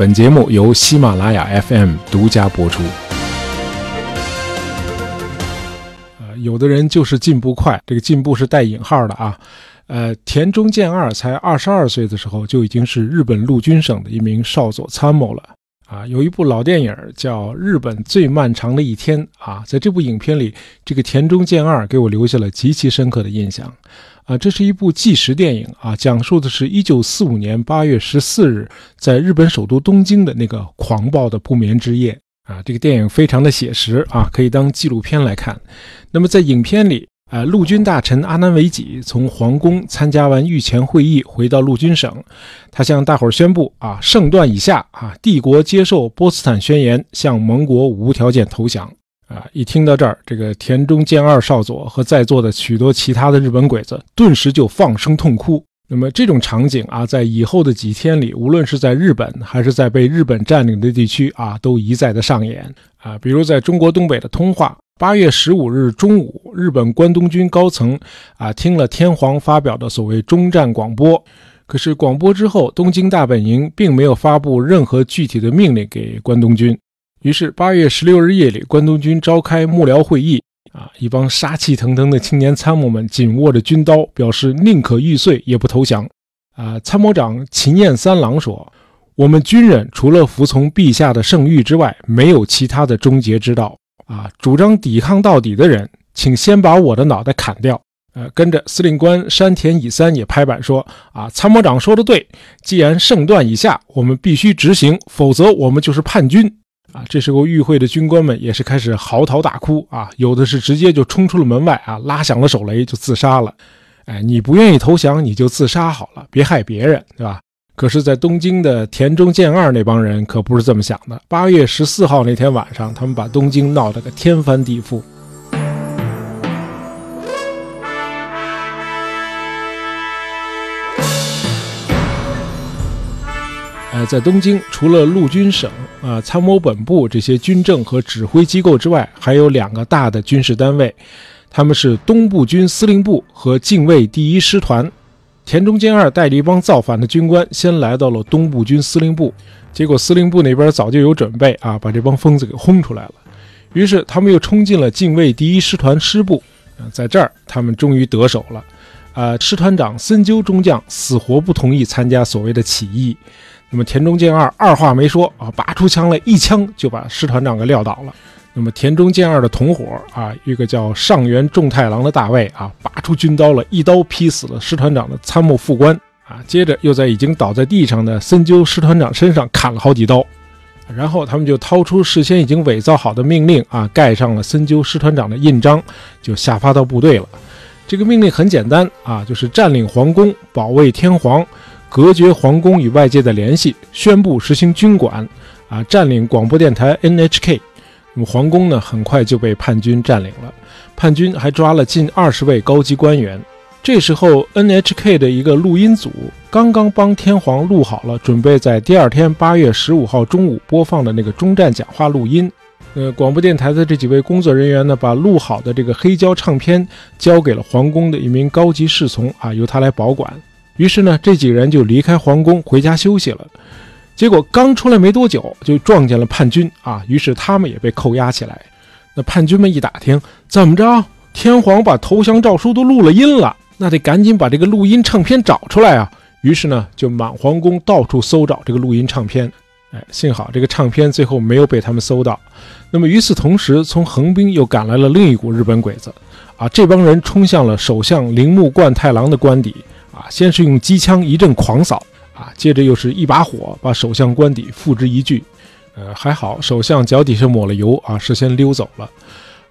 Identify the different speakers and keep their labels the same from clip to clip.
Speaker 1: 本节目由喜马拉雅 FM 独家播出。呃，有的人就是进步快，这个进步是带引号的啊。呃，田中健二才二十二岁的时候，就已经是日本陆军省的一名少佐参谋了。啊，有一部老电影叫《日本最漫长的一天》啊，在这部影片里，这个田中健二给我留下了极其深刻的印象。啊，这是一部纪实电影啊，讲述的是一九四五年八月十四日在日本首都东京的那个狂暴的不眠之夜啊。这个电影非常的写实啊，可以当纪录片来看。那么在影片里。啊，陆军大臣阿南惟几从皇宫参加完御前会议，回到陆军省，他向大伙儿宣布：啊，胜断以下，啊，帝国接受波茨坦宣言，向盟国无条件投降。啊，一听到这儿，这个田中健二少佐和在座的许多其他的日本鬼子，顿时就放声痛哭。那么这种场景啊，在以后的几天里，无论是在日本还是在被日本占领的地区啊，都一再的上演。啊，比如在中国东北的通化。八月十五日中午，日本关东军高层啊听了天皇发表的所谓终战广播，可是广播之后，东京大本营并没有发布任何具体的命令给关东军。于是八月十六日夜里，关东军召开幕僚会议啊，一帮杀气腾腾的青年参谋们紧握着军刀，表示宁可玉碎也不投降。啊，参谋长秦彦三郎说：“我们军人除了服从陛下的圣谕之外，没有其他的终结之道。”啊，主张抵抗到底的人，请先把我的脑袋砍掉。呃，跟着司令官山田乙三也拍板说：“啊，参谋长说的对，既然胜断以下，我们必须执行，否则我们就是叛军。”啊，这时候与会的军官们也是开始嚎啕大哭啊，有的是直接就冲出了门外啊，拉响了手雷就自杀了。哎，你不愿意投降，你就自杀好了，别害别人，对吧？可是，在东京的田中健二那帮人可不是这么想的。八月十四号那天晚上，他们把东京闹得个天翻地覆。呃，在东京，除了陆军省啊、参谋本部这些军政和指挥机构之外，还有两个大的军事单位，他们是东部军司令部和近卫第一师团。田中健二带着一帮造反的军官，先来到了东部军司令部，结果司令部那边早就有准备啊，把这帮疯子给轰出来了。于是他们又冲进了近卫第一师团师部，啊，在这儿他们终于得手了。啊，师团长森鸠中将死活不同意参加所谓的起义，那么田中健二二话没说啊，拔出枪来，一枪就把师团长给撂倒了。那么田中健二的同伙啊，一个叫上原重太郎的大尉啊，拔出军刀了，一刀劈死了师团长的参谋副官啊，接着又在已经倒在地上的森鸠师团长身上砍了好几刀，然后他们就掏出事先已经伪造好的命令啊，盖上了森鸠师团长的印章，就下发到部队了。这个命令很简单啊，就是占领皇宫，保卫天皇，隔绝皇宫与外界的联系，宣布实行军管啊，占领广播电台 NHK。那么皇宫呢，很快就被叛军占领了。叛军还抓了近二十位高级官员。这时候，NHK 的一个录音组刚刚帮天皇录好了，准备在第二天八月十五号中午播放的那个中战讲话录音。呃，广播电台的这几位工作人员呢，把录好的这个黑胶唱片交给了皇宫的一名高级侍从啊，由他来保管。于是呢，这几个人就离开皇宫回家休息了。结果刚出来没多久，就撞见了叛军啊！于是他们也被扣押起来。那叛军们一打听，怎么着？天皇把投降诏书都录了音了，那得赶紧把这个录音唱片找出来啊！于是呢，就满皇宫到处搜找这个录音唱片。哎，幸好这个唱片最后没有被他们搜到。那么与此同时，从横滨又赶来了另一股日本鬼子啊！这帮人冲向了首相铃木贯太郎的官邸啊！先是用机枪一阵狂扫。啊，接着又是一把火把首相官邸付之一炬，呃，还好首相脚底下抹了油啊，事先溜走了。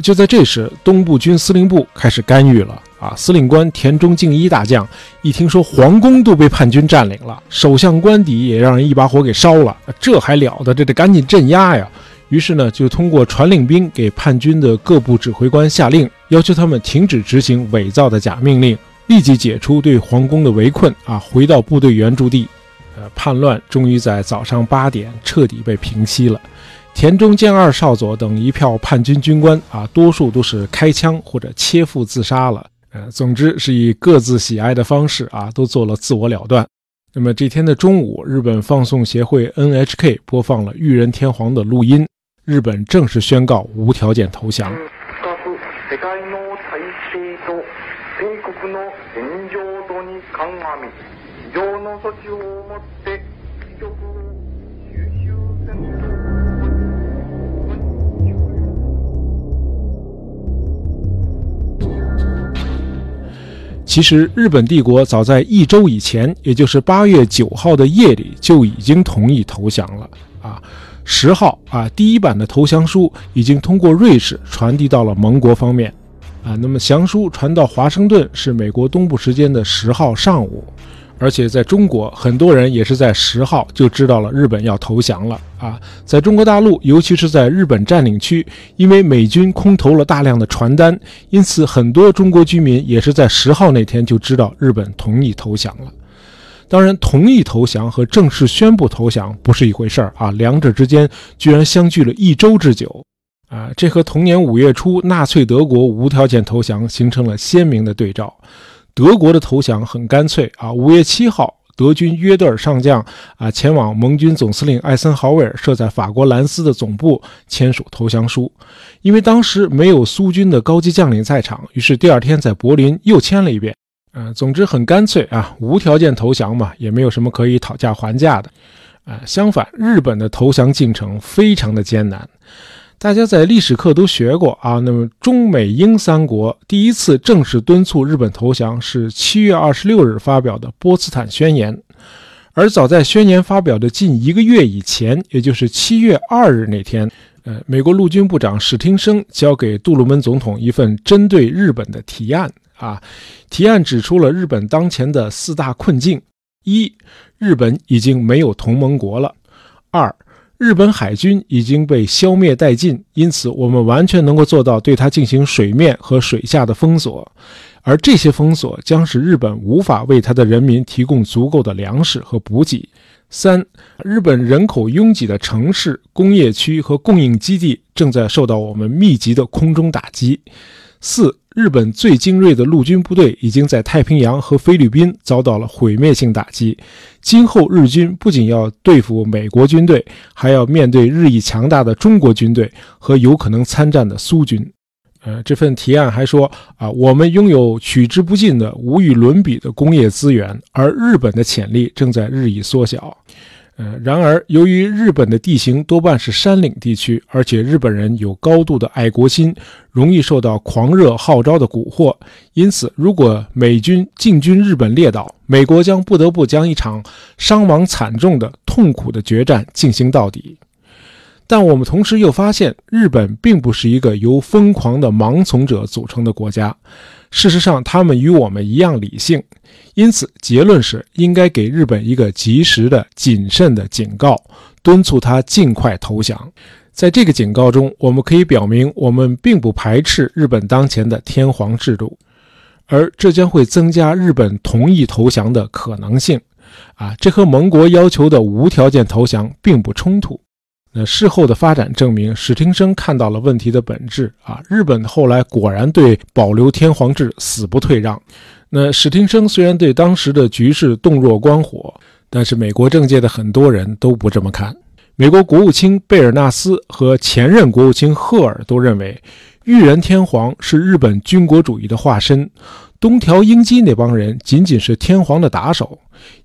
Speaker 1: 就在这时，东部军司令部开始干预了啊，司令官田中敬一大将一听说皇宫都被叛军占领了，首相官邸也让人一把火给烧了，这还了得？这得赶紧镇压呀！于是呢，就通过传令兵给叛军的各部指挥官下令，要求他们停止执行伪造的假命令。立即解除对皇宫的围困啊，回到部队原驻地。呃，叛乱终于在早上八点彻底被平息了。田中健二少佐等一票叛军军官啊，多数都是开枪或者切腹自杀了。呃，总之是以各自喜爱的方式啊，都做了自我了断。那么这天的中午，日本放送协会 NHK 播放了裕仁天皇的录音，日本正式宣告无条件投降。其实，日本帝国早在一周以前，也就是八月九号的夜里，就已经同意投降了。啊，十号啊，第一版的投降书已经通过瑞士传递到了盟国方面。啊，那么降书传到华盛顿是美国东部时间的十号上午。而且在中国，很多人也是在十号就知道了日本要投降了啊！在中国大陆，尤其是在日本占领区，因为美军空投了大量的传单，因此很多中国居民也是在十号那天就知道日本同意投降了。当然，同意投降和正式宣布投降不是一回事儿啊，两者之间居然相距了一周之久啊！这和同年五月初纳粹德国无条件投降形成了鲜明的对照。德国的投降很干脆啊！五月七号，德军约德尔上将啊前往盟军总司令艾森豪威尔设在法国兰斯的总部签署投降书。因为当时没有苏军的高级将领在场，于是第二天在柏林又签了一遍。嗯，总之很干脆啊，无条件投降嘛，也没有什么可以讨价还价的。啊，相反，日本的投降进程非常的艰难。大家在历史课都学过啊，那么中美英三国第一次正式敦促日本投降是七月二十六日发表的波茨坦宣言，而早在宣言发表的近一个月以前，也就是七月二日那天，呃，美国陆军部长史汀生交给杜鲁门总统一份针对日本的提案啊，提案指出了日本当前的四大困境：一，日本已经没有同盟国了；二。日本海军已经被消灭殆尽，因此我们完全能够做到对它进行水面和水下的封锁，而这些封锁将使日本无法为它的人民提供足够的粮食和补给。三，日本人口拥挤的城市、工业区和供应基地正在受到我们密集的空中打击。四。日本最精锐的陆军部队已经在太平洋和菲律宾遭到了毁灭性打击。今后日军不仅要对付美国军队，还要面对日益强大的中国军队和有可能参战的苏军。呃，这份提案还说啊，我们拥有取之不尽的、无与伦比的工业资源，而日本的潜力正在日益缩小。呃，然而，由于日本的地形多半是山岭地区，而且日本人有高度的爱国心，容易受到狂热号召的蛊惑，因此，如果美军进军日本列岛，美国将不得不将一场伤亡惨重的、痛苦的决战进行到底。但我们同时又发现，日本并不是一个由疯狂的盲从者组成的国家。事实上，他们与我们一样理性。因此，结论是应该给日本一个及时的、谨慎的警告，敦促他尽快投降。在这个警告中，我们可以表明，我们并不排斥日本当前的天皇制度，而这将会增加日本同意投降的可能性。啊，这和盟国要求的无条件投降并不冲突。那事后的发展证明，史汀生看到了问题的本质啊！日本后来果然对保留天皇制死不退让。那史汀生虽然对当时的局势洞若观火，但是美国政界的很多人都不这么看。美国国务卿贝尔纳斯和前任国务卿赫尔都认为，裕仁天皇是日本军国主义的化身，东条英机那帮人仅仅是天皇的打手。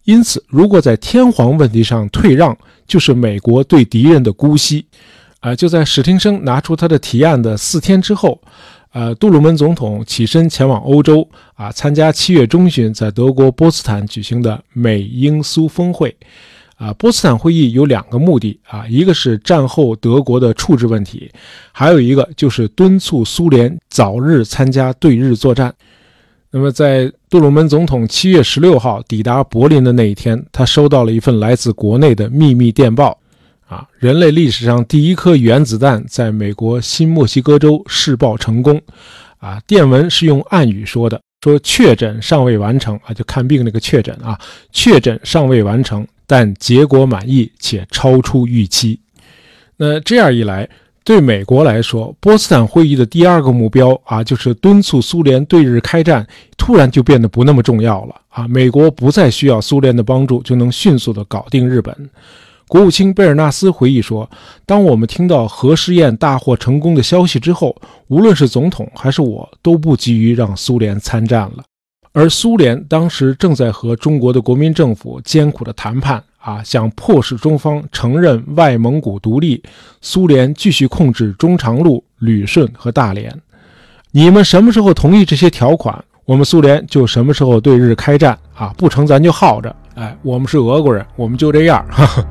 Speaker 1: 因此，如果在天皇问题上退让，就是美国对敌人的姑息。啊，就在史汀生拿出他的提案的四天之后，呃，杜鲁门总统起身前往欧洲，啊，参加七月中旬在德国波茨坦举行的美英苏峰会。啊，波茨坦会议有两个目的，啊，一个是战后德国的处置问题，还有一个就是敦促苏联早日参加对日作战。那么，在杜鲁门总统七月十六号抵达柏林的那一天，他收到了一份来自国内的秘密电报。啊，人类历史上第一颗原子弹在美国新墨西哥州试爆成功。啊，电文是用暗语说的，说确诊尚未完成啊，就看病那个确诊啊，确诊尚未完成，但结果满意且超出预期。那这样一来。对美国来说，波茨坦会议的第二个目标啊，就是敦促苏联对日开战，突然就变得不那么重要了啊！美国不再需要苏联的帮助，就能迅速地搞定日本。国务卿贝尔纳斯回忆说：“当我们听到核试验大获成功的消息之后，无论是总统还是我，都不急于让苏联参战了。而苏联当时正在和中国的国民政府艰苦的谈判。”啊，想迫使中方承认外蒙古独立，苏联继续控制中长路、旅顺和大连。你们什么时候同意这些条款，我们苏联就什么时候对日开战。啊，不成咱就耗着。哎，我们是俄国人，我们就这样。哈哈。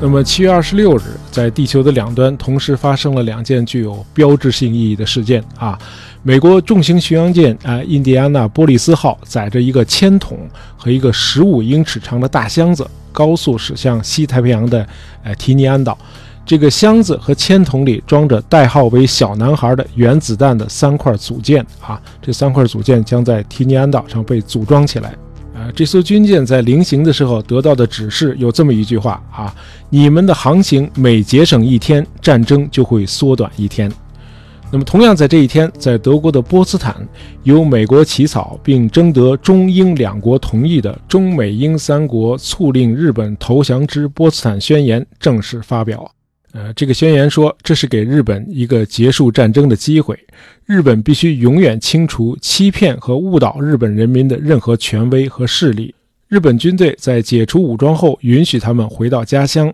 Speaker 1: 那么七月二十六日，在地球的两端同时发生了两件具有标志性意义的事件啊！美国重型巡洋舰啊印第安纳波利斯号载着一个铅桶和一个十五英尺长的大箱子，高速驶向西太平洋的呃提尼安岛。这个箱子和铅桶里装着代号为“小男孩”的原子弹的三块组件啊，这三块组件将在提尼安岛上被组装起来。这艘军舰在临行的时候得到的指示有这么一句话啊：你们的航行每节省一天，战争就会缩短一天。那么，同样在这一天，在德国的波茨坦，由美国起草并征得中英两国同意的《中美英三国促令日本投降之波茨坦宣言》正式发表。呃，这个宣言说，这是给日本一个结束战争的机会。日本必须永远清除欺骗和误导日本人民的任何权威和势力。日本军队在解除武装后，允许他们回到家乡。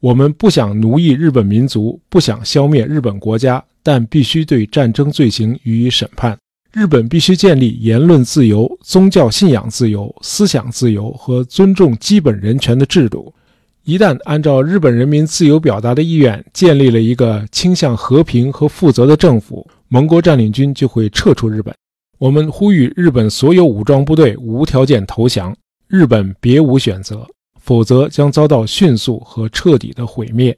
Speaker 1: 我们不想奴役日本民族，不想消灭日本国家，但必须对战争罪行予以审判。日本必须建立言论自由、宗教信仰自由、思想自由和尊重基本人权的制度。一旦按照日本人民自由表达的意愿建立了一个倾向和平和负责的政府，盟国占领军就会撤出日本。我们呼吁日本所有武装部队无条件投降，日本别无选择，否则将遭到迅速和彻底的毁灭。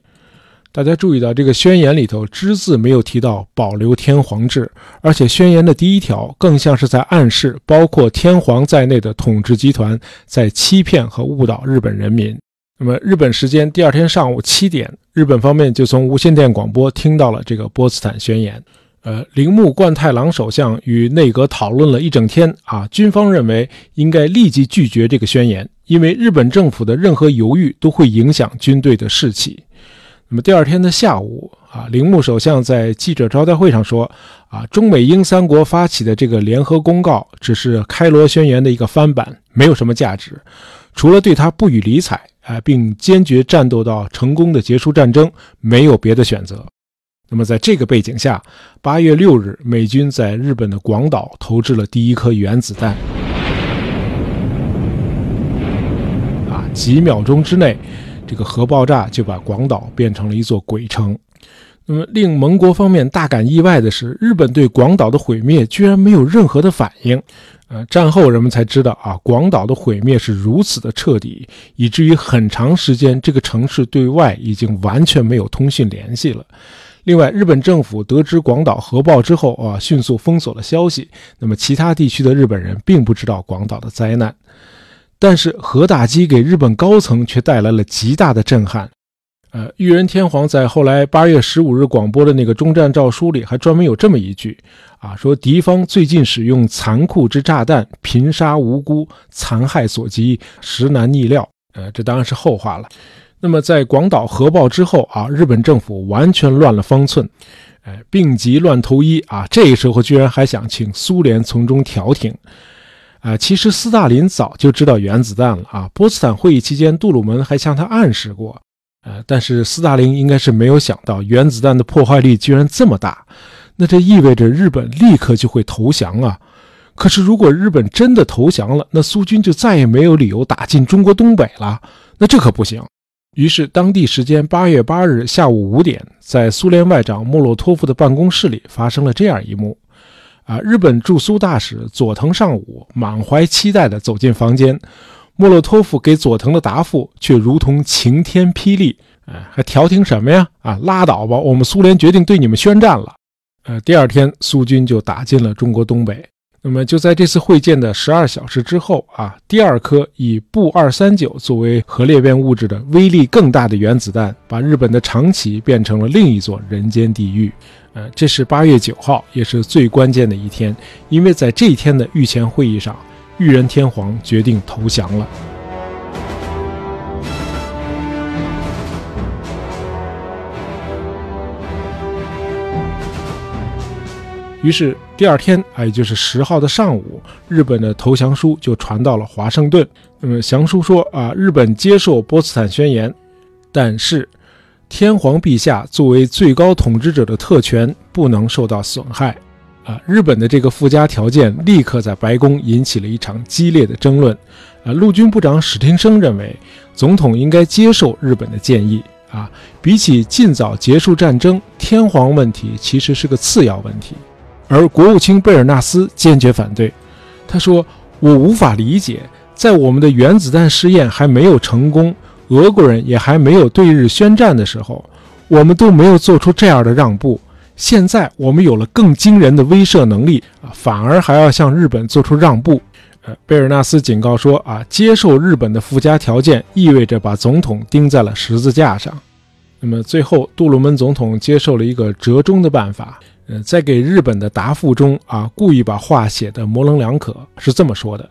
Speaker 1: 大家注意到，这个宣言里头只字没有提到保留天皇制，而且宣言的第一条更像是在暗示，包括天皇在内的统治集团在欺骗和误导日本人民。那么，日本时间第二天上午七点，日本方面就从无线电广播听到了这个波茨坦宣言。呃，铃木贯太郎首相与内阁讨论了一整天啊，军方认为应该立即拒绝这个宣言，因为日本政府的任何犹豫都会影响军队的士气。那么第二天的下午啊，铃木首相在记者招待会上说啊，中美英三国发起的这个联合公告只是开罗宣言的一个翻版，没有什么价值，除了对他不予理睬。哎，并坚决战斗到成功的结束战争，没有别的选择。那么，在这个背景下，八月六日，美军在日本的广岛投掷了第一颗原子弹。啊，几秒钟之内，这个核爆炸就把广岛变成了一座鬼城。那么，令盟国方面大感意外的是，日本对广岛的毁灭居然没有任何的反应。呃，战后人们才知道啊，广岛的毁灭是如此的彻底，以至于很长时间这个城市对外已经完全没有通讯联系了。另外，日本政府得知广岛核爆之后啊，迅速封锁了消息。那么，其他地区的日本人并不知道广岛的灾难，但是核打击给日本高层却带来了极大的震撼。呃，裕仁天皇在后来八月十五日广播的那个终战诏书里，还专门有这么一句啊，说敌方最近使用残酷之炸弹，频杀无辜，残害所及，实难逆料。呃，这当然是后话了。那么在广岛核爆之后啊，日本政府完全乱了方寸，哎，病急乱投医啊，这个时候居然还想请苏联从中调停。啊，其实斯大林早就知道原子弹了啊，波茨坦会议期间，杜鲁门还向他暗示过。呃，但是斯大林应该是没有想到原子弹的破坏力居然这么大，那这意味着日本立刻就会投降啊！可是如果日本真的投降了，那苏军就再也没有理由打进中国东北了，那这可不行。于是当地时间八月八日下午五点，在苏联外长莫洛托夫的办公室里发生了这样一幕：啊，日本驻苏大使佐藤尚武满怀期待地走进房间。莫洛托夫给佐藤的答复却如同晴天霹雳，哎，还调停什么呀？啊，拉倒吧！我们苏联决定对你们宣战了。呃，第二天苏军就打进了中国东北。那么就在这次会见的十二小时之后啊，第二颗以钚二三九作为核裂变物质的威力更大的原子弹，把日本的长崎变成了另一座人间地狱。呃，这是八月九号，也是最关键的一天，因为在这一天的御前会议上，裕仁天皇决定投降了。于是第二天啊，也就是十号的上午，日本的投降书就传到了华盛顿。那么降书说啊，日本接受波茨坦宣言，但是天皇陛下作为最高统治者的特权不能受到损害。啊，日本的这个附加条件立刻在白宫引起了一场激烈的争论。啊，陆军部长史汀生认为，总统应该接受日本的建议。啊，比起尽早结束战争，天皇问题其实是个次要问题。而国务卿贝尔纳斯坚决反对，他说：“我无法理解，在我们的原子弹试验还没有成功，俄国人也还没有对日宣战的时候，我们都没有做出这样的让步。现在我们有了更惊人的威慑能力啊，反而还要向日本做出让步。”呃，贝尔纳斯警告说：“啊，接受日本的附加条件，意味着把总统钉在了十字架上。”那么最后，杜鲁门总统接受了一个折中的办法。呃，在给日本的答复中啊，故意把话写得模棱两可，是这么说的：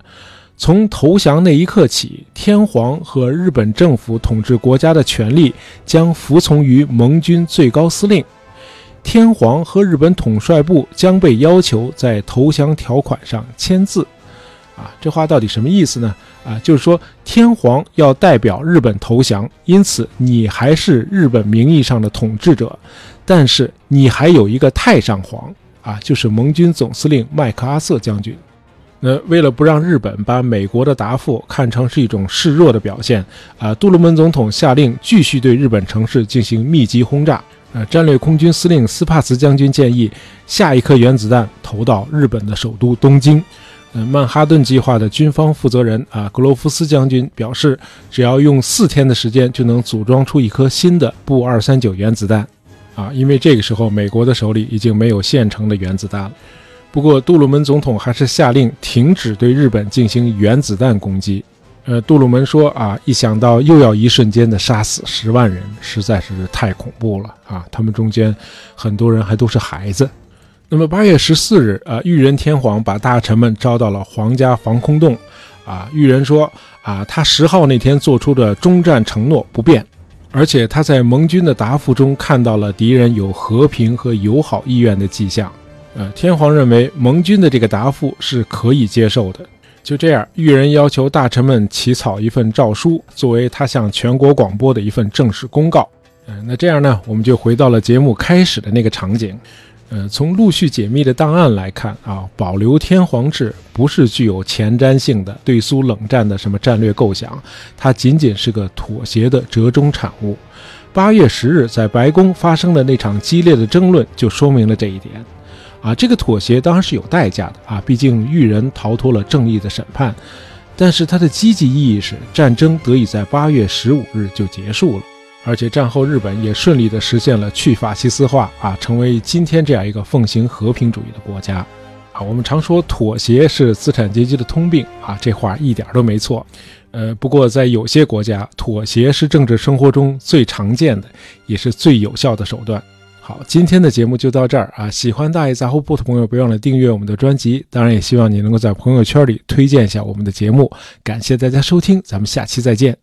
Speaker 1: 从投降那一刻起，天皇和日本政府统治国家的权力将服从于盟军最高司令，天皇和日本统帅部将被要求在投降条款上签字。啊，这话到底什么意思呢？啊，就是说天皇要代表日本投降，因此你还是日本名义上的统治者。但是你还有一个太上皇啊，就是盟军总司令麦克阿瑟将军。那为了不让日本把美国的答复看成是一种示弱的表现啊，杜鲁门总统下令继续对日本城市进行密集轰炸。呃，战略空军司令斯帕茨将军建议下一颗原子弹投到日本的首都东京。呃，曼哈顿计划的军方负责人啊，格罗夫斯将军表示，只要用四天的时间就能组装出一颗新的布二三九原子弹。啊，因为这个时候美国的手里已经没有现成的原子弹了。不过杜鲁门总统还是下令停止对日本进行原子弹攻击。呃，杜鲁门说啊，一想到又要一瞬间的杀死十万人，实在是太恐怖了啊！他们中间很多人还都是孩子。那么八月十四日，啊，裕仁天皇把大臣们招到了皇家防空洞。啊，裕仁说啊，他十号那天做出的终战承诺不变。而且他在盟军的答复中看到了敌人有和平和友好意愿的迹象，呃，天皇认为盟军的这个答复是可以接受的。就这样，裕仁要求大臣们起草一份诏书，作为他向全国广播的一份正式公告。嗯，那这样呢，我们就回到了节目开始的那个场景。呃，从陆续解密的档案来看啊，保留天皇制不是具有前瞻性的对苏冷战的什么战略构想，它仅仅是个妥协的折中产物。八月十日在白宫发生的那场激烈的争论就说明了这一点。啊，这个妥协当然是有代价的啊，毕竟裕仁逃脱了正义的审判，但是它的积极意义是战争得以在八月十五日就结束了。而且战后日本也顺利地实现了去法西斯化啊，成为今天这样一个奉行和平主义的国家啊。我们常说妥协是资产阶级的通病啊，这话一点都没错。呃，不过在有些国家，妥协是政治生活中最常见的，也是最有效的手段。好，今天的节目就到这儿啊。喜欢大爷杂货铺的朋友，别忘了订阅我们的专辑。当然，也希望你能够在朋友圈里推荐一下我们的节目。感谢大家收听，咱们下期再见。